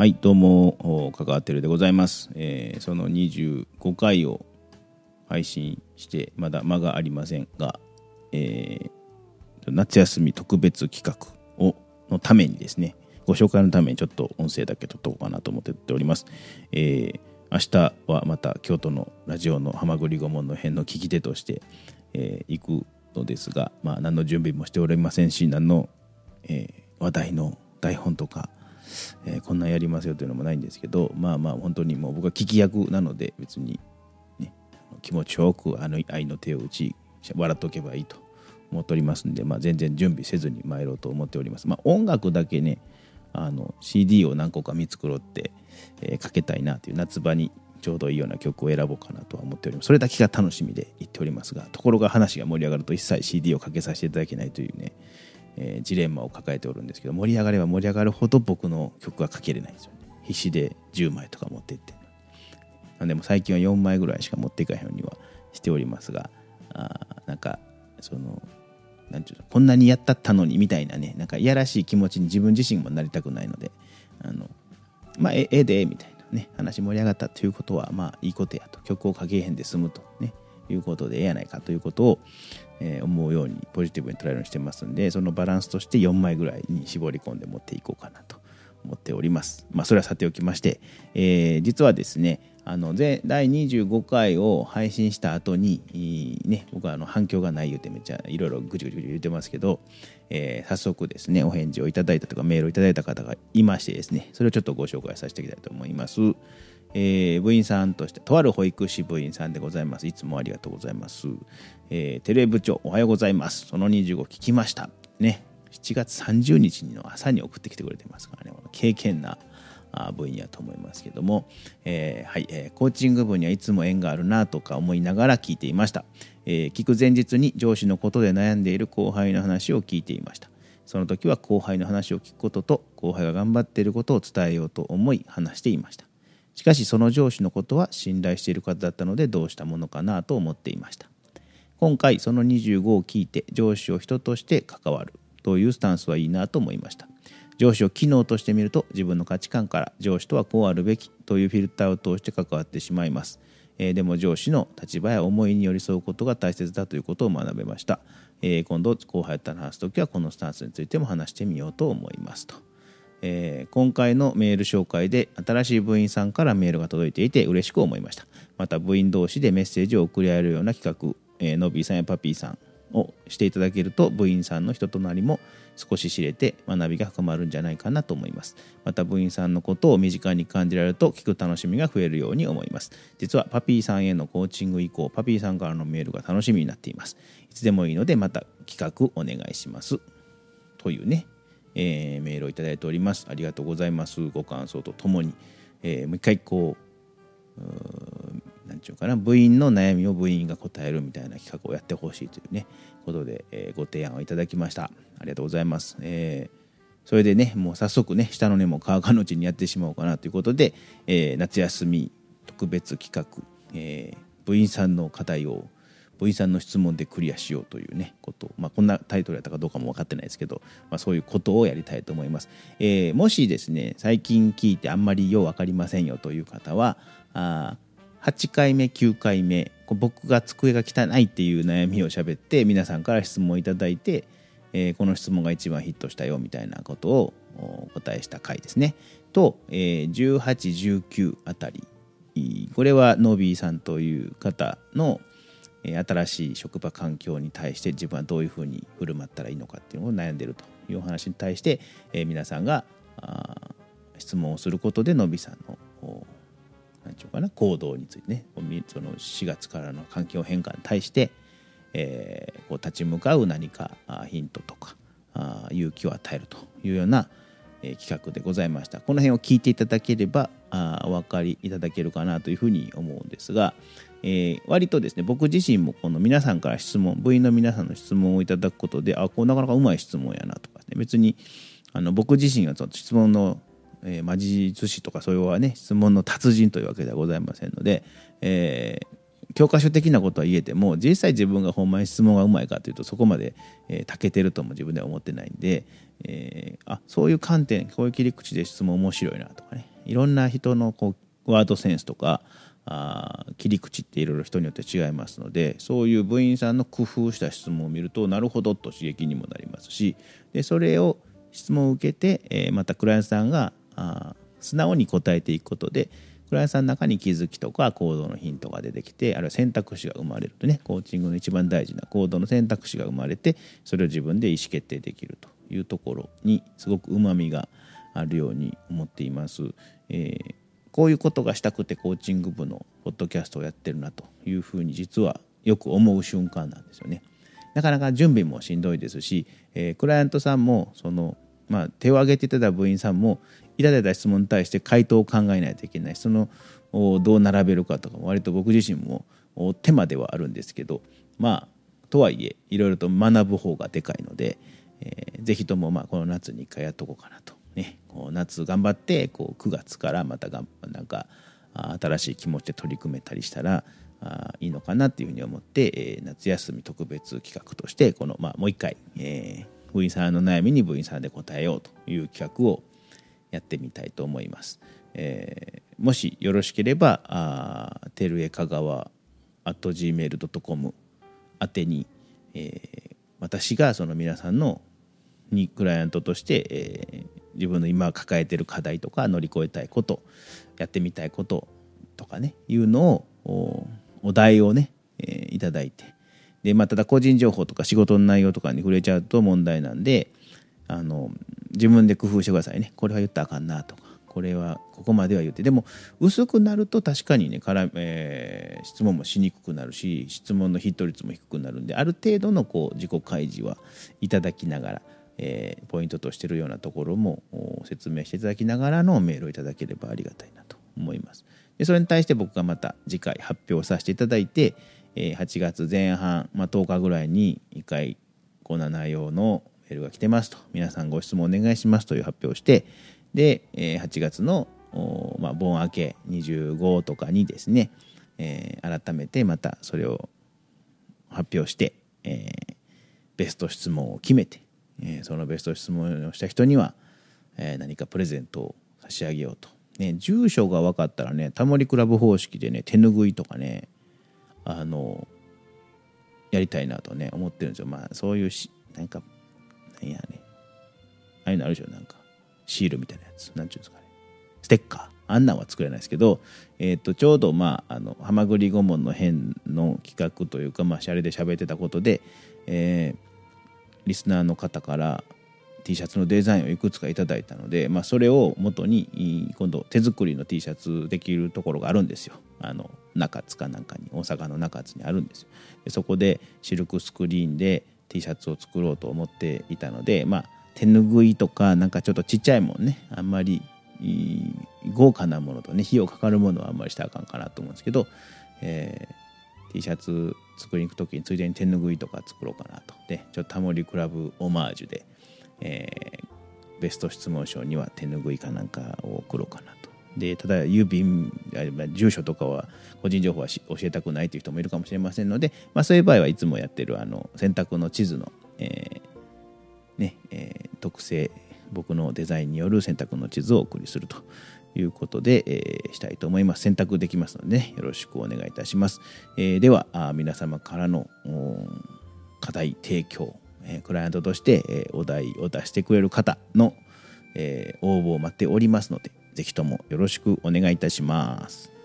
はいどうも関わってるでございます、えー、その25回を配信してまだ間がありませんが、えー、夏休み特別企画をのためにですねご紹介のためにちょっと音声だけ撮っとこうかなと思っております、えー、明日はまた京都のラジオの「はまぐり顧問」の編の聞き手として、えー、行くのですが、まあ、何の準備もしておりませんし何の、えー、話題の台本とかえー、こんなんやりますよというのもないんですけどまあまあ本当にもう僕は聞き役なので別に、ね、気持ちよくあの愛の手を打ち笑っておけばいいと思っておりますんで、まあ、全然準備せずに参ろうと思っております。まあ、音楽だけねあの CD を何個か見繕って、えー、かけたいなという夏場にちょうどいいような曲を選ぼうかなとは思っております。それだけが楽しみで言っておりますが、ところが話が盛り上がると一切 CD をかけさせていただけないというね、えー、ジレンマを抱えておるんですけど盛り上がれば盛り上がるほど僕の曲はかけれないんですよ。ね必死で10枚とか持ってって。なんでも最近は4枚ぐらいしか持っていかへんようにはしておりますがあなんかそのなんていうのこんなにやったったのにみたいなねなんかいやらしい気持ちに自分自身もなりたくないのであのまあええでみたいなね話盛り上がったということはまあいいことやと。曲をかけへんで済むとね。いうことでええやないかということを、えー、思うようにポジティブに捉えるようにしてますんでそのバランスとして4枚ぐらいに絞り込んで持っていこうかなと思っております。まあ、それはさておきまして、えー、実はですねあの第25回を配信した後に、ね、僕はあの反響がない言うてめっちゃいろいろぐちぐちぐち言ってますけど、えー、早速ですねお返事をいただいたとかメールをいただいた方がいましてですねそれをちょっとご紹介させていきたいと思います。えー、部員さんとしてとある保育士部員さんでございます。いつもありがとうございます、えー、テレ部長おはようございます。その25聞きました。ね。7月30日の朝に送ってきてくれてますからね。経験な部員やと思いますけども、えー、はい、えー、コーチング部にはいつも縁があるなとか思いながら聞いていました、えー、聞く前日に上司のことで悩んでいる後輩の話を聞いていました。その時は後輩の話を聞くことと後輩が頑張っていることを伝えようと思い話していました。しかしその上司のことは信頼している方だったのでどうしたものかなと思っていました。今回その25を聞いて上司を人として関わるというスタンスはいいなと思いました。上司を機能としてみると自分の価値観から上司とはこうあるべきというフィルターを通して関わってしまいます、えー、でも上司の立場や思いに寄り添うことが大切だということを学べました、えー、今度後輩と話す時はこのスタンスについても話してみようと思いますと。えー、今回のメール紹介で新しい部員さんからメールが届いていて嬉しく思いました。また部員同士でメッセージを送り合えるような企画、えー、ノビーさんやパピーさんをしていただけると部員さんの人となりも少し知れて学びが深まるんじゃないかなと思います。また部員さんのことを身近に感じられると聞く楽しみが増えるように思います。実はパピーさんへのコーチング以降パピーさんからのメールが楽しみになっています。いつでもいいのでまた企画お願いします。というね。えー、メールをいただいております。ありがとうございます。ご感想とともに、えー、もう一回こう何て言うかな。部員の悩みを部員が答えるみたいな企画をやってほしいというねことで、えー、ご提案をいただきました。ありがとうございます、えー、それでねもう早速ね下の根も乾かのうちにやってしまおうかなということで、えー、夏休み特別企画、えー、部員さんの課題を土井さんの質問でクリアしようというねこと、まあ、こんなタイトルやったかどうかも分かってないですけど、まあ、そういうことをやりたいと思います、えー、もしですね最近聞いてあんまりよう分かりませんよという方はあ8回目9回目僕が机が汚いっていう悩みを喋って皆さんから質問をいただいて、えー、この質問が一番ヒットしたよみたいなことをお答えした回ですね。と、えー、1819あたり。これはノービーさんという方の新しい職場環境に対して自分はどういうふうに振る舞ったらいいのかっていうのを悩んでるというお話に対して、え皆さんが質問をすることでのびさんの何て言うかな行動についてねその4月からの環境変化に対して、え、こう立ち向かう何かヒントとか勇気を与えるというような、え企画でございました。この辺を聞いていただければあお分かりいただけるかなというふうに思うんですが、えー、割とですね僕自身もこの皆さんから質問部員の皆さんの質問をいただくことであこうなかなかうまい質問やなとか、ね、別にあの僕自身がちょっと質問の、えー、魔術師とかそういうはね質問の達人というわけではございませんので、えー、教科書的なことは言えても実際自分がほんまに質問がうまいかというとそこまで、えー、けてるとも自分では思ってないんで、えー、あそういう観点こういう切り口で質問面白いなとかね。いろんな人のこうワードセンスとかあ切り口っていろいろ人によって違いますのでそういう部員さんの工夫した質問を見るとなるほどと刺激にもなりますしでそれを質問を受けて、えー、またクライアントさんがあ素直に答えていくことでクライアントさんの中に気づきとか行動のヒントが出てきてあるいは選択肢が生まれるとねコーチングの一番大事な行動の選択肢が生まれてそれを自分で意思決定できるというところにすごくうまみがあるように思っています。えー、こういうことがしたくてコーチング部のポッドキャストをやってるなというふうに実はよく思う瞬間なんですよね。なかなか準備もしんどいですし、えー、クライアントさんもその、まあ、手を挙げていただいた部員さんもいただいた質問に対して回答を考えないといけないそのどう並べるかとか割と僕自身も手間ではあるんですけどまあとはいえいろいろと学ぶ方がでかいので、えー、ぜひともまあこの夏に一回やっとこうかなと。ね、こう夏頑張ってこう9月からまたがなんか新しい気持ちで取り組めたりしたらあいいのかなっていうふうに思って、えー、夏休み特別企画としてこの、まあ、もう一回、えー、部員さんの悩みに部員さんで答えようという企画をやってみたいと思います。えー、もしよろしければあテルエ香川 at gmail.com 宛てに、えー、私がその皆さんのにクライアントとして、えー、自分の今抱えてる課題とか乗り越えたいことやってみたいこととかねいうのをお題をね、えー、いただいてで、まあ、ただ個人情報とか仕事の内容とかに触れちゃうと問題なんであの自分で工夫してくださいね。これは言ったらあかんなとか。これはここまでは言って。でも薄くなると確かにねから、えー、質問もしにくくなるし質問のヒット率も低くなるんである程度のこう自己開示はいただきながら、えー、ポイントとしてるようなところも説明していただきながらのメールをいただければありがたいなと思います。でそれに対して僕がまた次回発表させていただいて、えー、8月前半、まあ、10日ぐらいに1回こんな内容のメールが来てますと。皆さんご質問お願いしますという発表をしてで、えー、8月のまあ、盆明け25とかにですね、えー、改めてまたそれを発表して、えー、ベスト質問を決めて、えー、そのベスト質問をした人には、えー、何かプレゼントを差し上げようと。ね、住所が分かったらねタモリクラブ方式でね手拭いとかねあのやりたいなとね思ってるんですよ。まあそういうしなんかなんやね。ああいうのあるでしょ。なんかシールみたいなやつ。なんちゅうんですかね。ステッカー。あんなんは作れないですけど、えー、とちょうどまああのはまぐり顧問の編の企画というかまあシャレで喋ってたことで、えー、リスナーの方から T シャツのデザインをいくつかいただいたので、まあ、それを元に今度手作りの T シャツできるところがあるんですよ。あの中津かなんかに大阪の中津にあるんですよでそこでシルクスクリーンで T シャツを作ろうと思っていたのでまあ手ぬぐいとかなんかちょっとちっちゃいもんねあんまり豪華なものとね費用かかるものはあんまりしたらあかんかなと思うんですけど、えー、T シャツ作りに行く時についでに手ぬぐいとか作ろうかなとでちょっとタモリクラブオマージュでえー、ベスト質問書には手拭いかなんかを送ろうかなと。でただ郵便住所とかは個人情報は教えたくないという人もいるかもしれませんので、まあ、そういう場合はいつもやってるあの選択の地図の、えー、ねえー、特性僕のデザインによる選択の地図をお送りするということで、えー、したいと思います。選択できますので、ね、よろしくお願いいたします。えー、では皆様からの課題提供えクライアントとして、えお題を出してくれる方の、え応募を待っておりますので、是非ともよろしくお願いいたします。